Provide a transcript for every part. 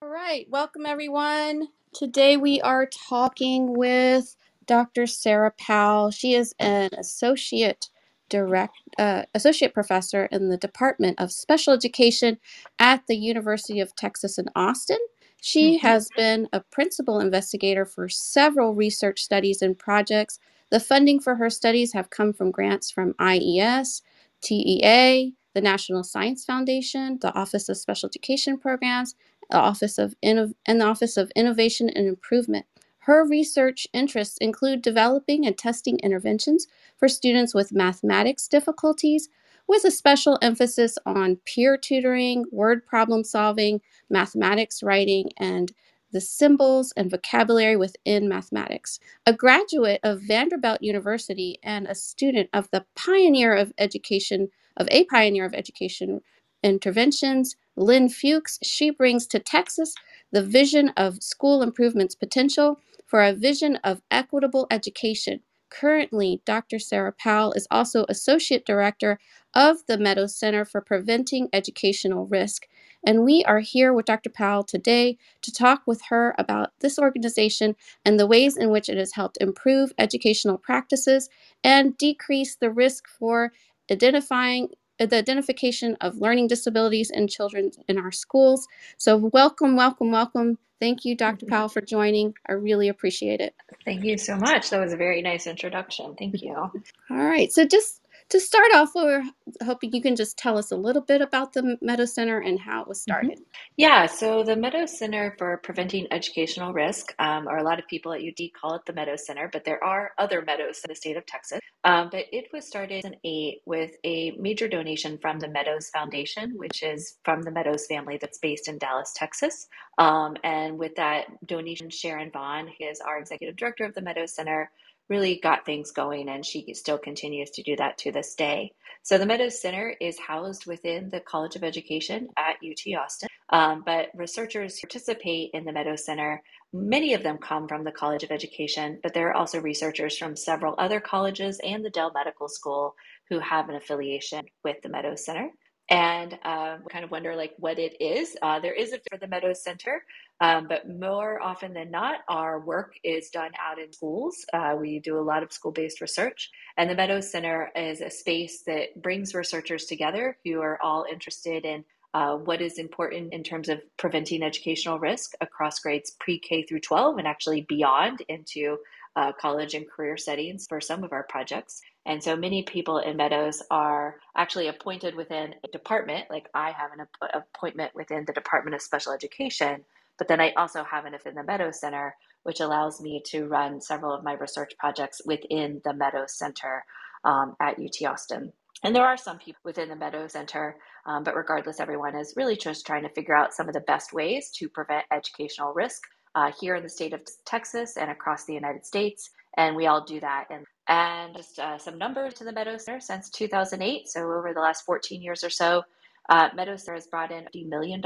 All right, welcome everyone. Today we are talking with Dr. Sarah Powell. She is an associate direct uh, associate professor in the Department of Special Education at the University of Texas in Austin. She Mhm. has been a principal investigator for several research studies and projects. The funding for her studies have come from grants from IES, TEA, the National Science Foundation, the Office of Special Education Programs, the Office of Inno- and the Office of Innovation and Improvement. Her research interests include developing and testing interventions for students with mathematics difficulties, with a special emphasis on peer tutoring, word problem solving, mathematics writing, and the symbols and vocabulary within mathematics. A graduate of Vanderbilt University and a student of the pioneer of education, of a pioneer of education interventions, Lynn Fuchs, she brings to Texas the vision of school improvements potential for a vision of equitable education. Currently, Dr. Sarah Powell is also Associate Director of the Meadows Center for Preventing Educational Risk. And we are here with Dr. Powell today to talk with her about this organization and the ways in which it has helped improve educational practices and decrease the risk for identifying Uh, the identification of learning disabilities in children in our schools. So, welcome, welcome, welcome. Thank you, Dr. Powell, for joining. I really appreciate it. Thank you so much. That was a very nice introduction. Thank you. All right. So, just to start off, we're hoping you can just tell us a little bit about the Meadow Center and how it was Mhm. started. Yeah, so the Meadows Center for Preventing Educational Risk, um, or a lot of people at UT call it the Meadows Center, but there are other Meadows in the state of Texas. Um, but it was started in 2008 with a major donation from the Meadows Foundation, which is from the Meadows family that's based in Dallas, Texas. Um, and with that donation, Sharon Vaughn, who is our executive director of the Meadows Center, really got things going, and she still continues to do that to this day. So the Meadows Center is housed within the College of Education at UT Austin, um, but researchers who participate in the Meadows Center, many of them come from the College of Education, but there are also researchers from several other colleges and the Dell Medical School who have an affiliation with the Meadows Center. And um, we kind of wonder like what it is. Uh, there is a for the Meadows Center, um, but more often than not, our work is done out in schools. Uh, we do a lot of school based research. And the Meadows Center is a space that brings researchers together who are all interested in uh, what is important in terms of preventing educational risk across grades pre K through 12 and actually beyond into uh, college and career settings for some of our projects. And so many people in Meadows are actually appointed within a department, like I have an app- appointment within the Department of Special Education, but then I also have it within the Meadows Center, which allows me to run several of my research projects within the Meadows Center um, at UT Austin. And there are some people within the Meadows Center, um, but regardless, everyone is really just trying to figure out some of the best ways to prevent educational risk uh, here in the state of Texas and across the United States. And we all do that. And, and just uh, some numbers to the Meadows Center since 2008. So, over the last 14 years or so, uh, Meadows Center has brought in $50 million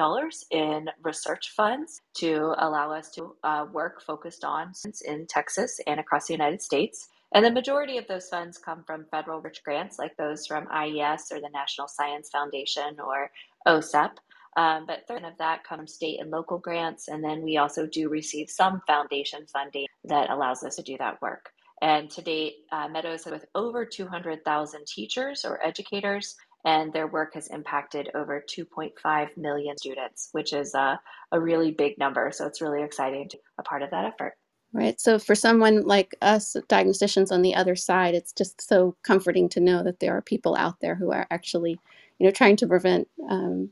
in research funds to allow us to uh, work focused on in Texas and across the United States. And the majority of those funds come from federal rich grants like those from IES or the National Science Foundation or OSEP. Um, but third of that comes state and local grants. And then we also do receive some foundation funding that allows us to do that work. And to date, uh, Meadows with over 200,000 teachers or educators, and their work has impacted over 2.5 million students, which is a, a really big number. So it's really exciting to be a part of that effort. Right. So, for someone like us, diagnosticians on the other side, it's just so comforting to know that there are people out there who are actually, you know, trying to prevent um,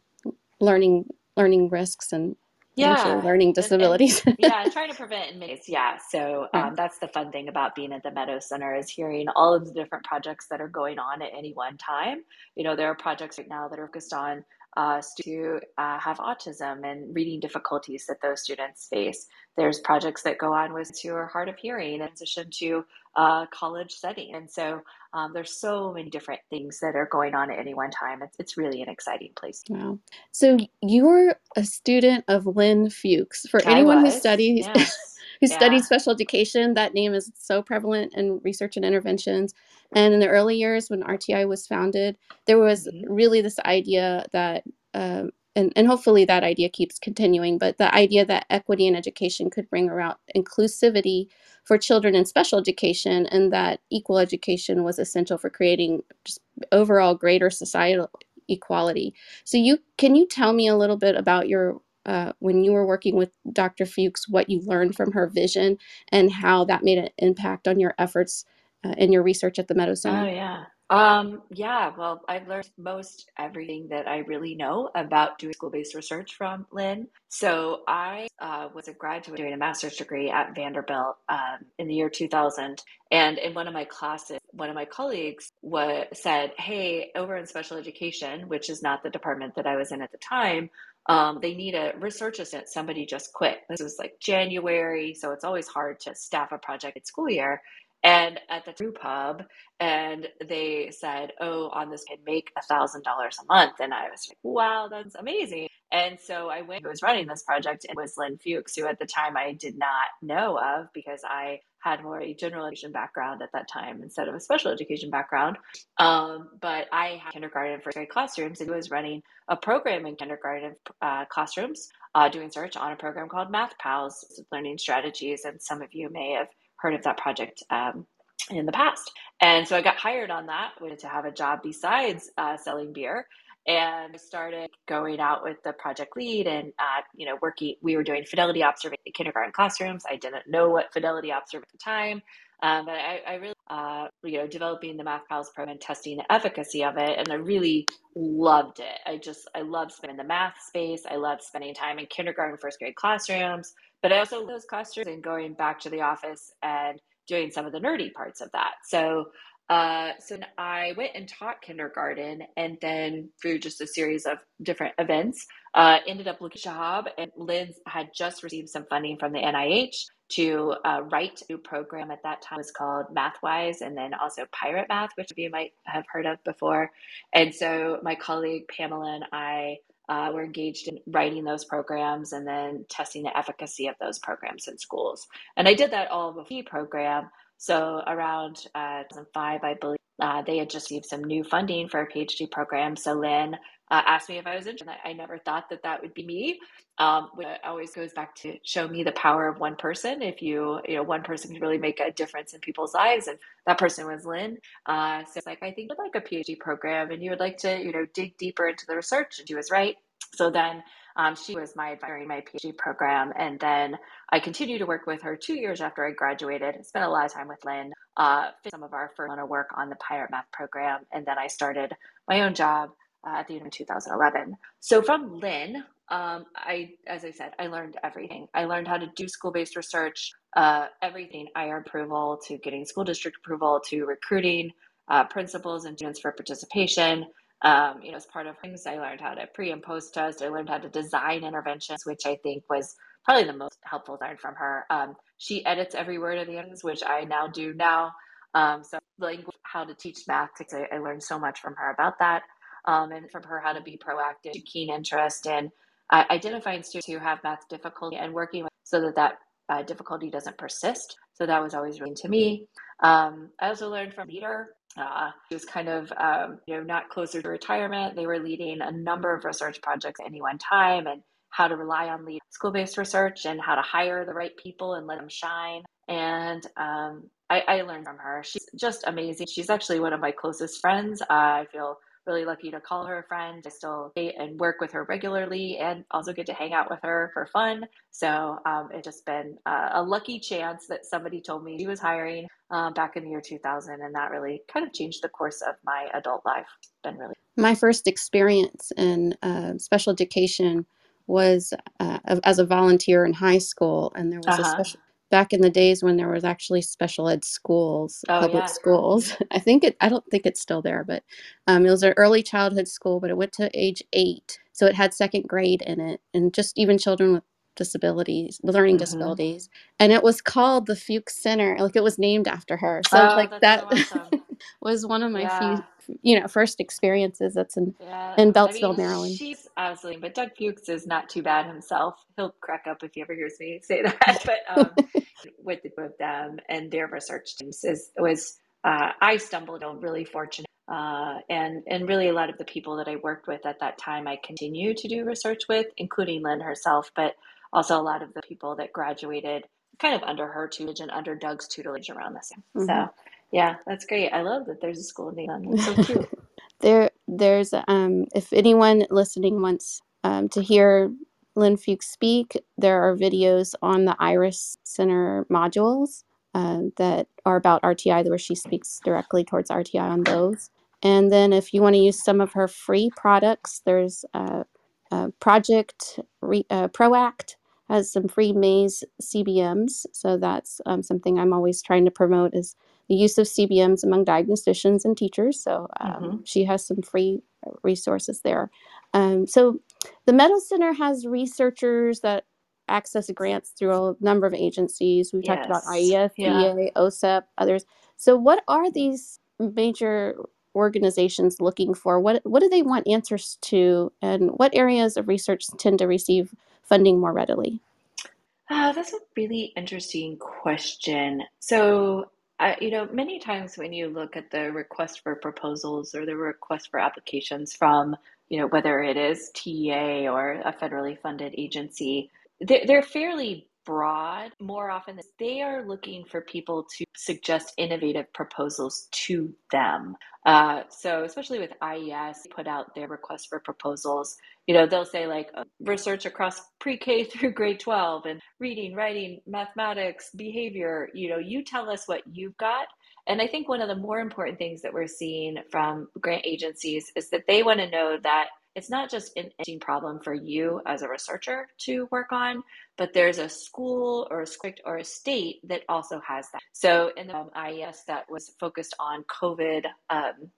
learning learning risks and Yeah, learning and, and disabilities. yeah, and trying to prevent in ways. Yeah, so um, that's the fun thing about being at the Meadow Center is hearing all of the different projects that are going on at any one time. You know, there are projects right now that are focused on uh, students who uh, have autism and reading difficulties that those students face. There's projects that go on with students who are hard of hearing and transition to uh, college setting, and so um, there's so many different things that are going on at any one time. It's it's really an exciting place. Wow. So you're a student of Lynn Fuchs. For I anyone who was, studies who studies yeah. special education, that name is so prevalent in research and interventions. And in the early years when RTI was founded, there was hmm really this idea that um, and, and hopefully that idea keeps continuing, but the idea that equity in education could bring around inclusivity for children in special education and that equal education was essential for creating just overall greater societal equality. So you can you tell me a little bit about your uh, when you were working with Dr. Fuchs, what you learned from her vision and how that made an impact on your efforts uh, in your research at the Meadow Center? Oh, yeah. Um, yeah, well, I've learned most everything that I really know about doing school-based research from Lynn. So I uh, was a graduate doing a master's degree at Vanderbilt um, in the year 2000. And in one of my classes, one of my colleagues said, Hey, over in special education, which is not the department that I was in at the time, um, they need a research assistant. Somebody just quit. This was like January, so it's always hard to staff a project at school year and at the brew pub and they said oh on this can make a thousand dollars a month. And i was like wow that's amazing. And so i went Who was running this project and it was lynn fuchs who at the time i did not know of because i had more a general education background at that time instead of a special education background. Um, but i had kindergarten and first grade classrooms and was running a program in kindergarten uh, classrooms uh, doing research on a program called math pals learning strategies and some of you may have heard of that project um, in the past. And so I got hired on that, to have a job besides uh, selling beer and started going out with the project lead and uh, you know working we were doing fidelity observation in kindergarten classrooms. I didn't know what fidelity observation at the time um, but I, I really uh, you know developing the math pals program and testing the efficacy of it and i really loved it. I just i love spending the math space. I love spending time in kindergarten first grade classrooms but I also those classrooms and going back to the office and doing some of the nerdy parts of that. So uh, so I went and taught kindergarten, and then through just a series of different events, uh, ended up looking a job. And Liz had just received some funding from the NIH to uh, write a new program. At that time, it was called MathWise, and then also Pirate Math, which you might have heard of before. And so my colleague Pamela and I uh, we're engaged in writing those programs and then testing the efficacy of those programs in schools. And I did that all of a fee program. So around uh, 2005, I believe uh, they had just received some new funding for a PhD program. So Lynn uh, asked me if I was interested. I, I never thought that that would be me. Um, which always goes back to show me the power of one person. If you, you know, one person can really make a difference in people's lives, and that person was Lynn. Uh, so it's like I think you'd like a PhD program, and you would like to, you know, dig deeper into the research, and she was right. So then um, she was my advisor in my PhD program. And then I continued to work with her two years after I graduated. Spent a lot of time with Lynn, uh, some of our first work on the Pirate Math program. And then I started my own job uh, at the end of 2011. So from Lynn, um, I, as I said, I learned everything. I learned how to do school-based research, uh, everything IR approval to getting school district approval to recruiting uh, principals and students for participation. Um, you know, as part of things, I learned how to pre and post test. I learned how to design interventions, which I think was probably the most helpful learn from her. Um, she edits every word of the ends, which I now do now. Um, so language, how to teach math, I, I learned so much from her about that um, and from her how to be proactive, keen interest in uh, identifying students who have math difficulty and working with so that that uh, difficulty doesn't persist. So that was always really to me. Um, I also learned from leader. Uh, he was kind of um, you know not closer to retirement. They were leading a number of research projects at any one time, and how to rely on lead school-based research and how to hire the right people and let them shine. And um, I, I, learned from her. She's just amazing. She's actually one of my closest friends. Uh, I feel really lucky to call her a friend. I still date and work with her regularly and also get to hang out with her for fun. So um, it's just been uh, a lucky chance that somebody told me she was hiring uh, back in the year 2000. And that really kind of changed the course of my adult life. Been really. My first experience in uh, special education was uh, as a volunteer in high school. And there was uh-huh. a special back in the days when there was actually special ed schools, oh, public yeah. schools. I think it. I don't think it's still there, but um, it was an early childhood school, but it went to age eight, so it had second grade in it, and just even children with disabilities, learning mm-hmm. disabilities, and it was called the Fuchs Center. Like it was named after her. So oh, like that so awesome. was one of my yeah. You know first experiences that's in yeah. in Beltsville, I mean, Maryland. She's absolutely, but Doug Fuchs is not too bad himself. He'll crack up if he ever hears me say that. But um, with the them and their research teams is was uh, I stumbled on really fortunate Uh, and and really a lot of the people that I worked with at that time I continue to do research with, including Lynn herself, but also a lot of the people that graduated kind of under her tutelage and under Doug's tutelage around this. Mm-hmm. So yeah, that's great. I love that there's a school named That's so cute. there there's um if anyone listening wants um, to hear Lynn Fuchs speak, there are videos on the Iris Center modules uh, that are about RTI, where she speaks directly towards RTI on those. And then if you want to use some of her free products, there's uh, uh, Project Re- uh, ProAct has some free maze CBMs. So that's um, something I'm always trying to promote is the use of CBMs among diagnosticians and teachers. So um, mm-hmm. she has some free resources there. Um, so the Meadows Center has researchers that access grants through a number of agencies. We yes. talked about IES, yeah. EA, OSEP, others. So what are these major organizations looking for? What what do they want answers to, and what areas of research tend to receive funding more readily? Uh, that's a really interesting question. So, uh, you know, many times when you look at the request for proposals or the request for applications from, you know, whether it is TEA or a federally funded agency, they're, they're fairly broad more often they are looking for people to suggest innovative proposals to them. Uh, so especially with ies put out their requests for proposals. You know they'll say like uh, research across pre-k through grade 12 and reading writing mathematics behavior. You know you tell us what you've got. And i think one of the more important things that we're seeing from grant agencies is that they want to know that it's not just an interesting problem for you as a researcher to work on, but there's a school or a script or a state that also has that. So in the um, IES that was focused on COVID, um,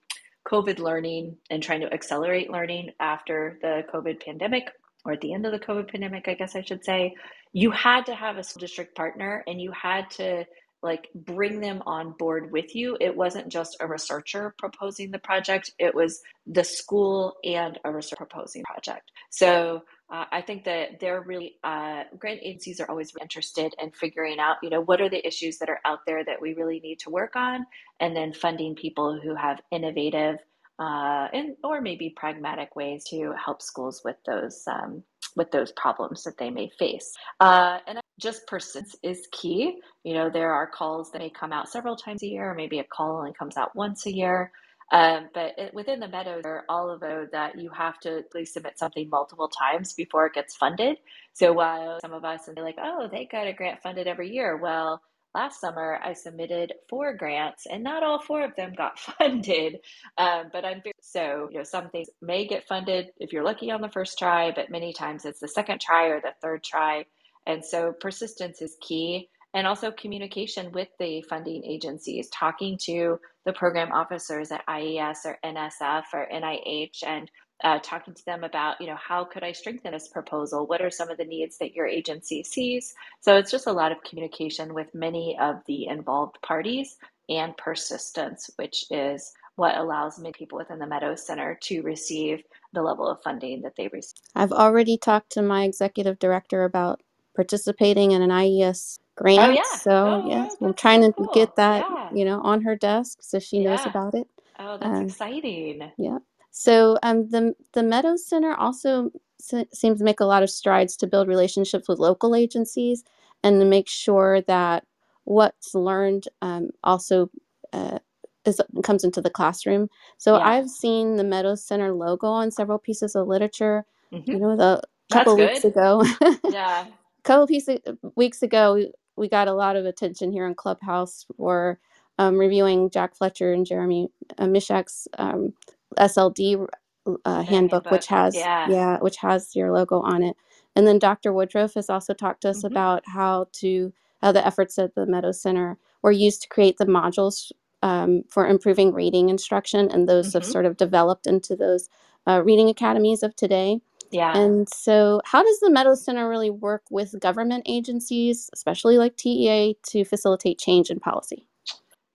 COVID learning and trying to accelerate learning after the COVID pandemic, or at the end of the COVID pandemic, I guess I should say, you had to have a school district partner and you had to like bring them on board with you. It wasn't just a researcher proposing the project, it was the school and a researcher proposing the project. So uh, I think that they're really, uh, grant agencies are always interested in figuring out, you know, what are the issues that are out there that we really need to work on, and then funding people who have innovative uh, and or maybe pragmatic ways to help schools with those um, with those problems that they may face. Uh, and just persistence is key. You know, there are calls that may come out several times a year, or maybe a call only comes out once a year. Um, but it, within the meadows, there are all of those that you have to at least submit something multiple times before it gets funded. So while some of us they're like, oh, they got a grant funded every year. Well, last summer I submitted four grants and not all four of them got funded. Um, but I'm very, so, you know, some things may get funded if you're lucky on the first try, but many times it's the second try or the third try. And so persistence is key. And also communication with the funding agencies, talking to the program officers at IES or NSF or NIH and uh, talking to them about, you know, how could I strengthen this proposal? What are some of the needs that your agency sees? So it's just a lot of communication with many of the involved parties and persistence, which is what allows many people within the Meadows Center to receive the level of funding that they receive. I've already talked to my executive director about participating in an IES grant. Oh, yeah. So, oh, yes, I'm trying to cool. get that, yeah. you know, on her desk so she yeah. knows about it. Oh, that's um, exciting. Yeah. So um, the the Meadows Center also seems to make a lot of strides to build relationships with local agencies and to make sure that what's learned um, also uh, is, comes into the classroom. So yeah. I've seen the Meadows Center logo on several pieces of literature. Mm-hmm. You know, the couple weeks ago. yeah. Couple pieces weeks ago, we, we got a lot of attention here in Clubhouse for um, reviewing Jack Fletcher and Jeremy uh, Miciak's um, SLD uh, handbook, handbook, which has yeah. yeah. which has your logo on it. And then Dr. Woodruff has also talked to us mm-hmm. about how to how the efforts at the Meadow Center were used to create the modules um, for improving reading instruction, and those mm-hmm. have sort of developed into those uh, reading academies of today. Yeah. And so, how does the Meadow Center really work with government agencies, especially like TEA, to facilitate change in policy?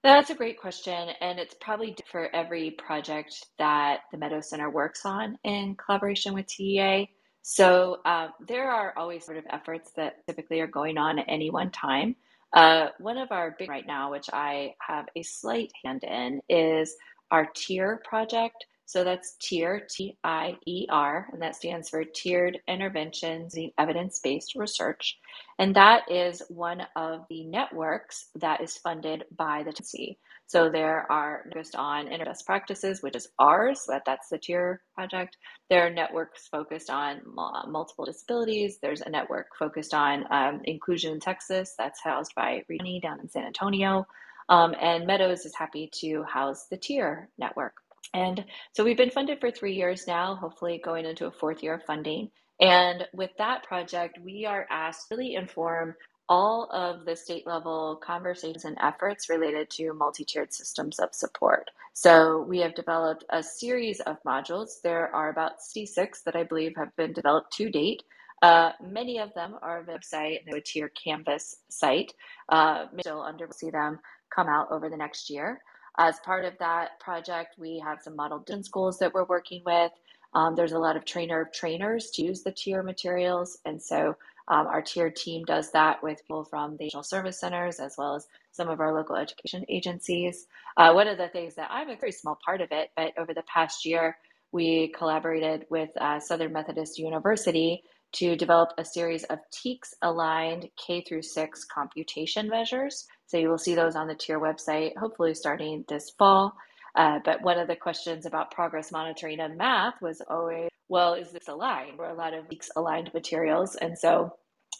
That's a great question, and it's probably for every project that the Meadow Center works on in collaboration with TEA. So um, there are always sort of efforts that typically are going on at any one time. Uh, one of our big right now, which I have a slight hand in, is our TIER project. So that's TIER, T I E R, and that stands for Tiered Interventions in Evidence Based Research. And that is one of the networks that is funded by the TNC. So there are focused on best practices, which is ours, but that's the TIER project. There are networks focused on multiple disabilities. There's a network focused on um, inclusion in Texas that's housed by Reed down in San Antonio. Um, and Meadows is happy to house the TIER network. And so we've been funded for three years now, hopefully going into a fourth year of funding. And with that project, we are asked to really inform all of the state level conversations and efforts related to multi tiered systems of support. So we have developed a series of modules. There are about 66 that I believe have been developed to date. Uh, many of them are the website, the Tier Canvas site. Uh, still under see them come out over the next year. As part of that project, we have some model schools that we're working with. Um, there's a lot of trainer of trainers to use the tier materials. And so um, our tier team does that with people from the national service centers as well as some of our local education agencies. Uh, one of the things that I'm a very small part of it, but over the past year, we collaborated with uh, Southern Methodist University to develop a series of TEKS aligned K through 6 computation measures. So you will see those on the TIER website, hopefully starting this fall. Uh, but one of the questions about progress monitoring and math was always, well, is this aligned? We're a lot of TEKS aligned materials. And so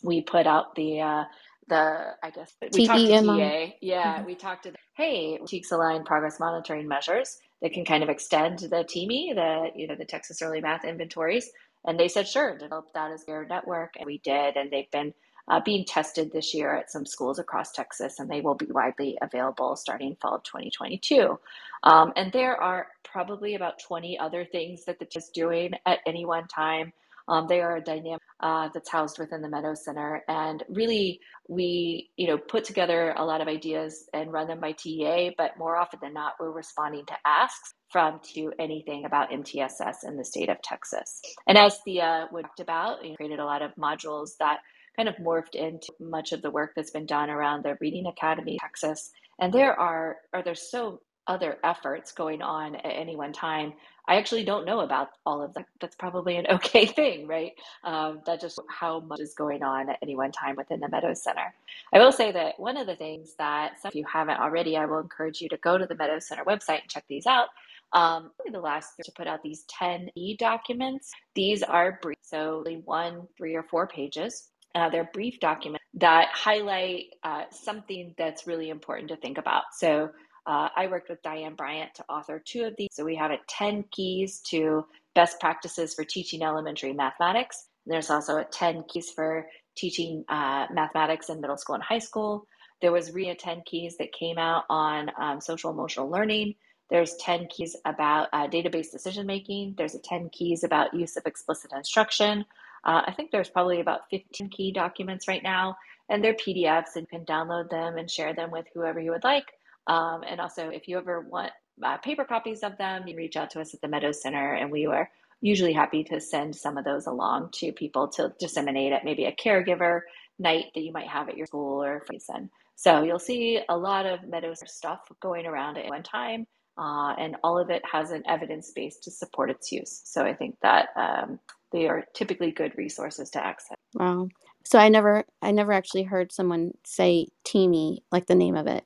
we put out the, uh, the I guess we talked to TA. Yeah, mm-hmm. we talked to hey, TEKS aligned progress monitoring measures that can kind of extend the TEMI, the you know the Texas Early Math inventories, and they said sure, develop that as their network, and we did, and they've been uh, being tested this year at some schools across Texas, and they will be widely available starting fall of 2022. Um, and there are probably about 20 other things that the TIS is doing at any one time. Um, they are a dynamic uh, that's housed within the Meadow Center, and really, we you know put together a lot of ideas and run them by TEA. But more often than not, we're responding to asks from to anything about MTSS in the state of Texas. And as Thea talked about, we created a lot of modules that kind of morphed into much of the work that's been done around the Reading Academy Texas. And there are are there so other efforts going on at any one time. I actually don't know about all of that. That's probably an okay thing, right? Um, that's just how much is going on at any one time within the Meadows Center. I will say that one of the things that, if you haven't already, I will encourage you to go to the Meadows Center website and check these out. Um, the last to put out these 10 e documents. These are brief, so only one, three, or four pages uh, they're brief documents that highlight uh, something that's really important to think about. So uh, I worked with Diane Bryant to author two of these. So we have a 10 keys to best practices for teaching elementary mathematics. And there's also a 10 keys for teaching uh, mathematics in middle school and high school. There was RIA 10 keys that came out on um, social emotional learning. There's 10 keys about uh, database decision making. There's a 10 keys about use of explicit instruction. Uh, I think there's probably about 15 key documents right now, and they're PDFs and you can download them and share them with whoever you would like. Um, and also, if you ever want uh, paper copies of them, you reach out to us at the Meadows Center, and we are usually happy to send some of those along to people to disseminate at maybe a caregiver night that you might have at your school or reason. So you'll see a lot of Meadows stuff going around at one time, uh, and all of it has an evidence base to support its use. So I think that um, they are typically good resources to access. Wow. So I never I never actually heard someone say TEMI, like the name of it.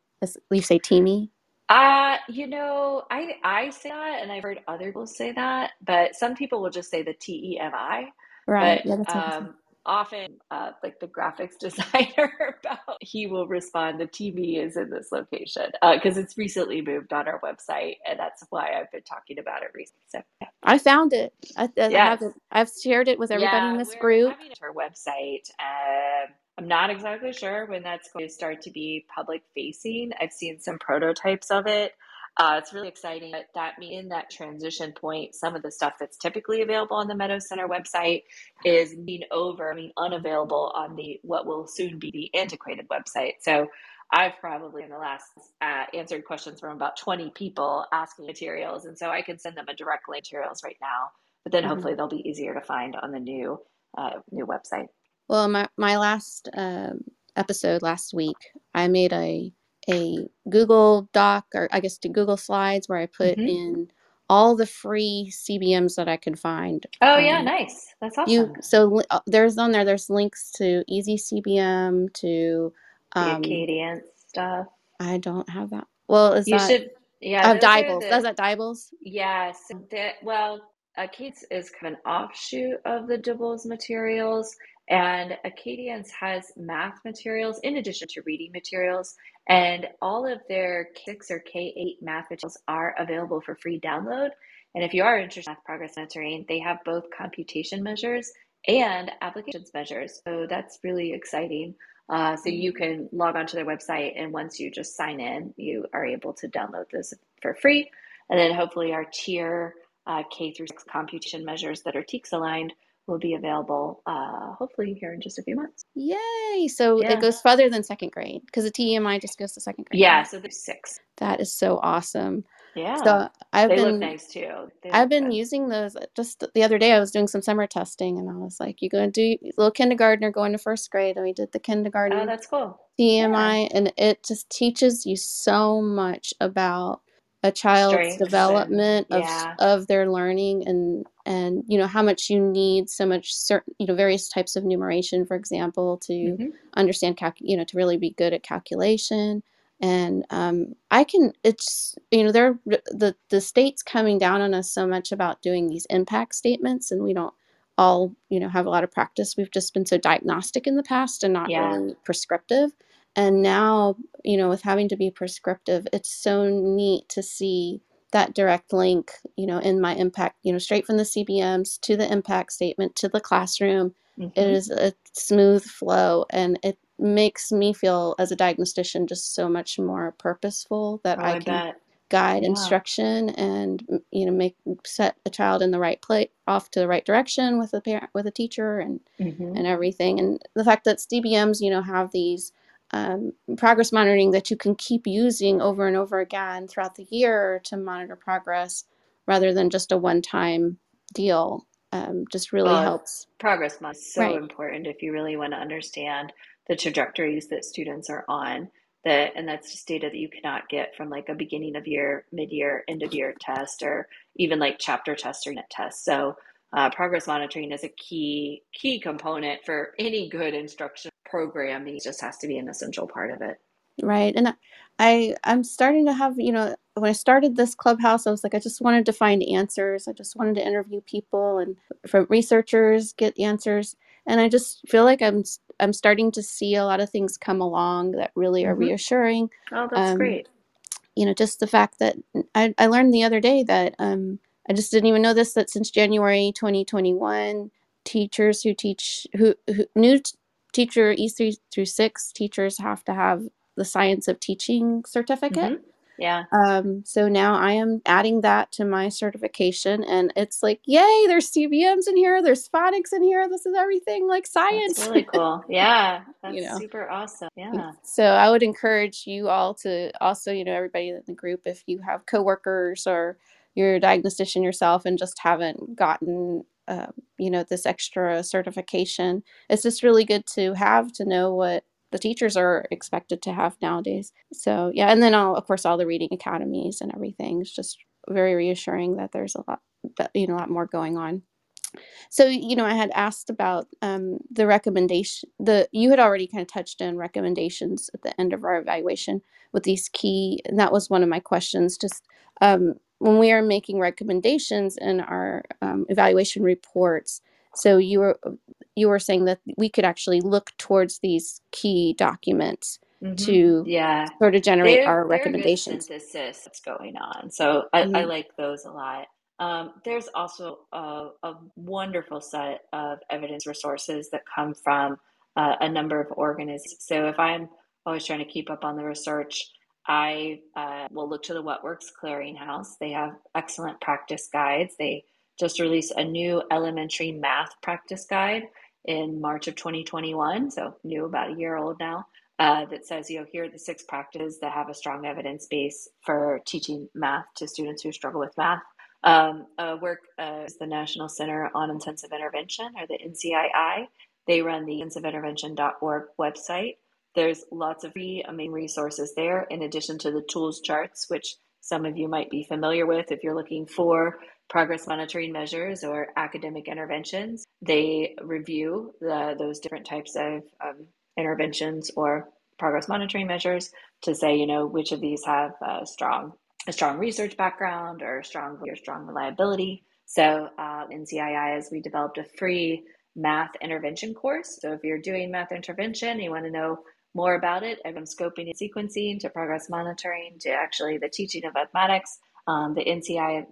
You say TEMI? Uh, you know, I I say that and I've heard other people say that, but some people will just say the T E M I. Right. But, yeah, um, often uh, like the graphics designer about he will respond the tv is in this location because uh, it's recently moved on our website and that's why i've been talking about it recently. So yeah. i found it. I, I yes. have i've shared it with everybody yeah, in this group. our website um, i'm not exactly sure when that's going to start to be public facing. I've seen some prototypes of it uh, it's really exciting that that in that transition point, some of the stuff that's typically available on the Meadows Center website is being over, I mean, unavailable on the what will soon be the antiquated website. So I've probably in the last uh, answered questions from about 20 people asking materials, and so I can send them a direct link materials right now. But then mm-hmm. hopefully they'll be easier to find on the new uh, new website. Well, my my last uh, episode last week, I made a a Google Doc or I guess to Google Slides where I put Mhm. in all the free CBMs that I could find. Oh yeah, Um, nice. That's awesome. you so uh, there's on there. There's links to easyCBM to. Um, Acadience stuff. I don't have that. Well, is You that? should yeah, I have those are DIBELS. the- That's at DIBELS. Yes, that well, Acadience is kind of an offshoot of the DIBELS materials, and Acadience has math materials in addition to reading materials, and all of their K6 or K8 math materials are available for free download. And if you are interested in math progress monitoring, they have both computation measures and applications measures. So that's really exciting. Uh, so you can log onto their website, and once you just sign in, you are able to download this for free. And then hopefully our tier uh, K through six computation measures that are TEKS aligned will be available uh, hopefully here in just a few months. Yay! So Yeah. it goes further than second grade because the TEMI just goes to second grade. Yeah, so there's six. that is so awesome. Yeah, So I've they been look nice too. They I've been good. using those uh, just the other day. I was doing some summer testing, and I was like, "You're going to do little kindergartner going to first grade," and we did the kindergarten Oh, that's cool. TMI, and it just teaches you so much about a child's Strengths and- development of yeah. of their learning and and you know how much you need so much certain you know various types of numeration for example to Mhm. understand calc you know to really be good at calculation and um, i can it's you know there the the state's coming down on us so much about doing these impact statements and we don't all you know have a lot of practice we've just been so diagnostic in the past and not Yeah. really prescriptive and now you know with having to be prescriptive it's so neat to see that direct link you know in my impact you know straight from the cbms to the impact statement to the classroom Mhm. it is a smooth flow and it makes me feel as a diagnostician just so much more purposeful that Oh, i I can bet. guide Yeah. instruction and you know make set a child in the right place off to the right direction with a parent with a teacher and Mhm. and everything and the fact that CBMs you know have these um, progress monitoring that you can keep using over and over again throughout the year to monitor progress rather than just a one-time deal um, just really Well, helps Progress month is so Right. important if you really want to understand the trajectories that students are on. That and that's just data that you cannot get from like a beginning of year, mid year, end of year test, or even like chapter test or net test. So uh, progress monitoring is a key key component for any good instruction program. It just has to be an essential part of it. right and i i'm starting to have you know when i started this clubhouse i was like i just wanted to find answers i just wanted to interview people and from researchers get answers and i just feel like i'm i'm starting to see a lot of things come along that really are Mhm. reassuring Oh, that's Um, great. you know just the fact that I, I learned the other day that um, i just didn't even know this that since january 2021 teachers who teach who, who new teacher e3 through 6 teachers have to have the science of teaching certificate Mhm. Yeah, um, so now i am adding that to my certification and it's like yay there's cbms in here there's phonics in here this is everything like science that's really cool. Yeah, that's You know. super awesome. Yeah. So I would encourage you all to also, you know, everybody in the group, if you have coworkers or you're a diagnostician yourself and just haven't gotten, uh, you know, this extra certification, it's just really good to have to know what the teachers are expected to have nowadays. So yeah, and then all, of course, all the reading academies and everything is just very reassuring that there's a lot, you know, a lot more going on. So, you know, I had asked about um, the recommendation. The you had already kind of touched on recommendations at the end of our evaluation with these key, and that was one of my questions. Just um, when we are making recommendations in our um, evaluation reports, so you were you were saying that we could actually look towards these key documents Mhm. to Yeah. sort of generate They're- our they're a good recommendations. synthesis that's going on. So I, I Mhm. like those a lot. Um, there's also a, a wonderful set of evidence resources that come from uh, a number of organizations. So if I'm always trying to keep up on the research, I uh, will look to the What Works Clearinghouse. They have excellent practice guides. They just released a new elementary math practice guide in March of 2021, so new, about a year old now uh, that says, you know, here are the six practices that have a strong evidence base for teaching math to students who struggle with math. Um, work uh, is the National Center on Intensive Intervention, or the NCII. They run the intensiveintervention.org website. There's lots of free, amazing resources there, in addition to the tools charts, which some of you might be familiar with if you're looking for progress monitoring measures or academic interventions. They review the, those different types of um, interventions or progress monitoring measures to say, you know, which of these have a strong a strong research background or strong or strong reliability. So uh, NCII, as we developed a free math intervention course. So if you're doing math intervention, you want to know more about it, from scoping and sequencing to progress monitoring to actually the teaching of mathematics. Um, the NCII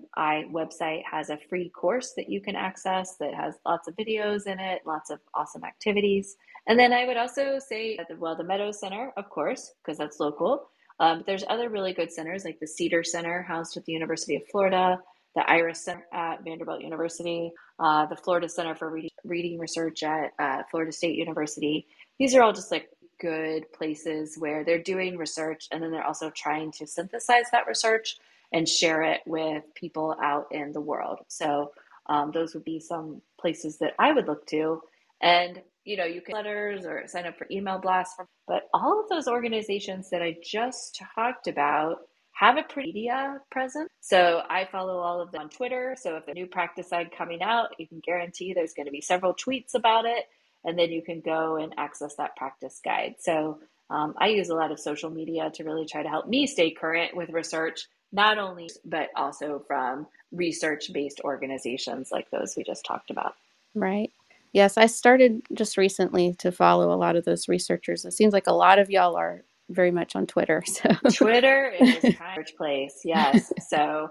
website has a free course that you can access that has lots of videos in it, lots of awesome activities. And then I would also say, the, well, the Meadows Center, of course, because that's local. Um, there's other really good centers like the CEEDAR Center, housed at the University of Florida, the Iris Center at Vanderbilt University, uh, the Florida Center for Reading Research at uh, Florida State University. These are all just like good places where they're doing research and then they're also trying to synthesize that research and share it with people out in the world. So um, those would be some places that I would look to. And you know, you can letters or sign up for email blasts. But all of those organizations that I just talked about have a pretty media presence. So I follow all of them on Twitter. So if a new practice guide coming out, you can guarantee there's going to be several tweets about it, and then you can go and access that practice guide. So um, I use a lot of social media to really try to help me stay current with research, not only but also from research-based organizations like those we just talked about. Right. Yes, I started just recently to follow a lot of those researchers. It seems like a lot of y'all are very much on Twitter. So Twitter is a huge place, yes. So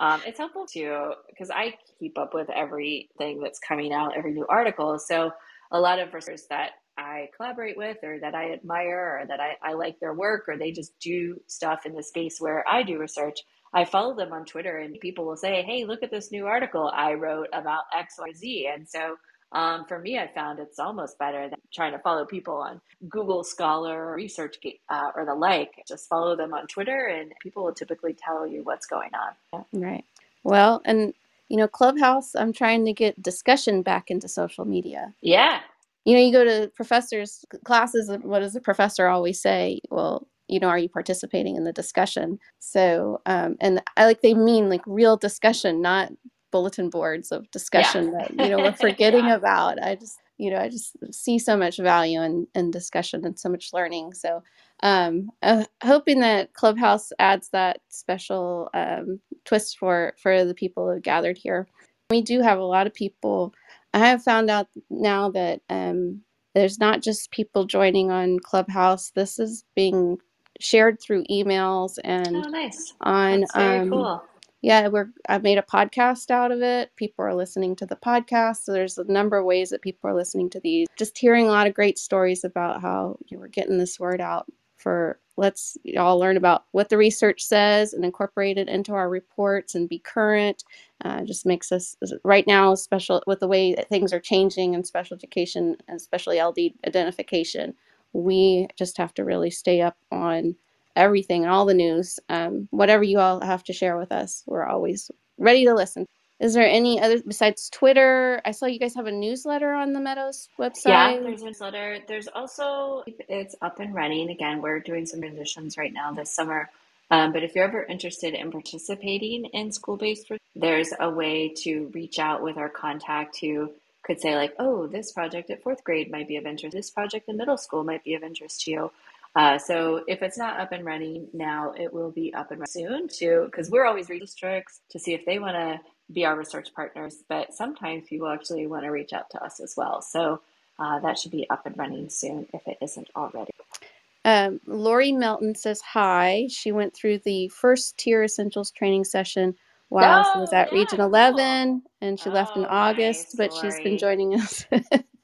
um, it's helpful too because I keep up with everything that's coming out, every new article. So a lot of researchers that I collaborate with or that I admire or that I, I like their work or they just do stuff in the space where I do research. I follow them on Twitter and people will say, Hey, look at this new article I wrote about X, Y, Z. And so um, for me, I found it's almost better than trying to follow people on Google Scholar or uh, or the like. Just follow them on Twitter, and people will typically tell you what's going on. Right. Well, and you know, Clubhouse, I'm trying to get discussion back into social media. Yeah. You know, you go to professors' classes, and what does the professor always say? Well, you know, are you participating in the discussion? So, um, and I like they mean like real discussion, not bulletin boards of discussion yeah. that you know we're forgetting yeah. about i just you know i just see so much value in, in discussion and so much learning. So um uh, hoping that clubhouse adds that special um, twist for for the people who gathered here. We do have a lot of people. I have found out now that um there's not just people joining on clubhouse. This is being shared through emails and oh, nice. on That's very um, cool yeah, we're I've made a podcast out of it. People are listening to the podcast. So there's a number of ways that people are listening to these. Just hearing a lot of great stories about how you were getting this word out for let's all learn about what the research says and incorporate it into our reports and be current. Uh, just makes us right now, special with the way that things are changing in special education, and especially LD identification. We just have to really stay up on everything and all the news. Um, whatever you all have to share with us, we're always ready to listen. Is there any other besides Twitter? I saw you guys have a newsletter on the Meadows website. Yeah, there's a newsletter. There's also it's up and running. Again, we're doing some transitions right now this summer. Um, but if you're ever interested in participating in school-based, there's a way to reach out with our contact who could say like, "Oh, this project at fourth grade might be of interest. This project in middle school might be of interest to you." Uh, so if it's not up and running now, it will be up and running soon too, because we're always districts to see if they want to be our research partners. But sometimes people actually want to reach out to us as well. So uh, that should be up and running soon if it isn't already. Um, Lori Melton says hi. She went through the first tier essentials training session while oh, she was at yeah, Region 11 and she oh, left in oh, August, nice, but Lori. she's been joining us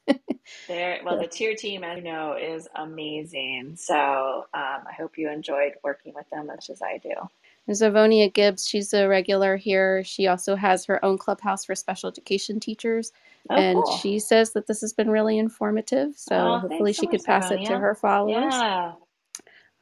There, well, the tier team, as you know, is amazing. So um, I hope you enjoyed working with them as much as I do. And Zavonia Gibbs, she's a regular here. She also has her own clubhouse for special education teachers. Oh, and cool. she says that this has been really informative. So oh, hopefully she so could pass Zavonia. it to her followers. Yeah.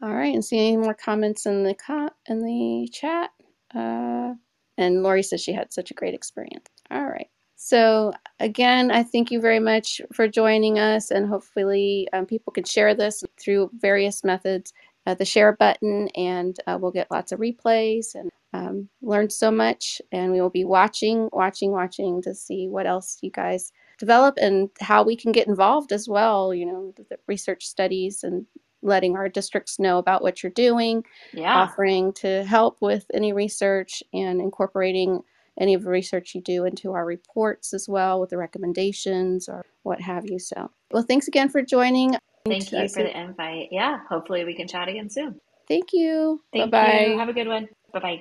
All right. And see any more comments in the co- in the chat? Uh, and Lori says she had such a great experience. All right. So, again, I thank you very much for joining us, and hopefully, um, people can share this through various methods. Uh, the share button, and uh, we'll get lots of replays and um, learn so much. And we will be watching, watching, watching to see what else you guys develop and how we can get involved as well. You know, the research studies and letting our districts know about what you're doing, Yeah. offering to help with any research and incorporating any of the research you do into our reports as well with the recommendations or what have you. So, well, thanks again for joining. Thank you for the invite. Yeah, hopefully we can chat again soon. Thank you. Thank Bye-bye. you. Have a good one. Bye bye.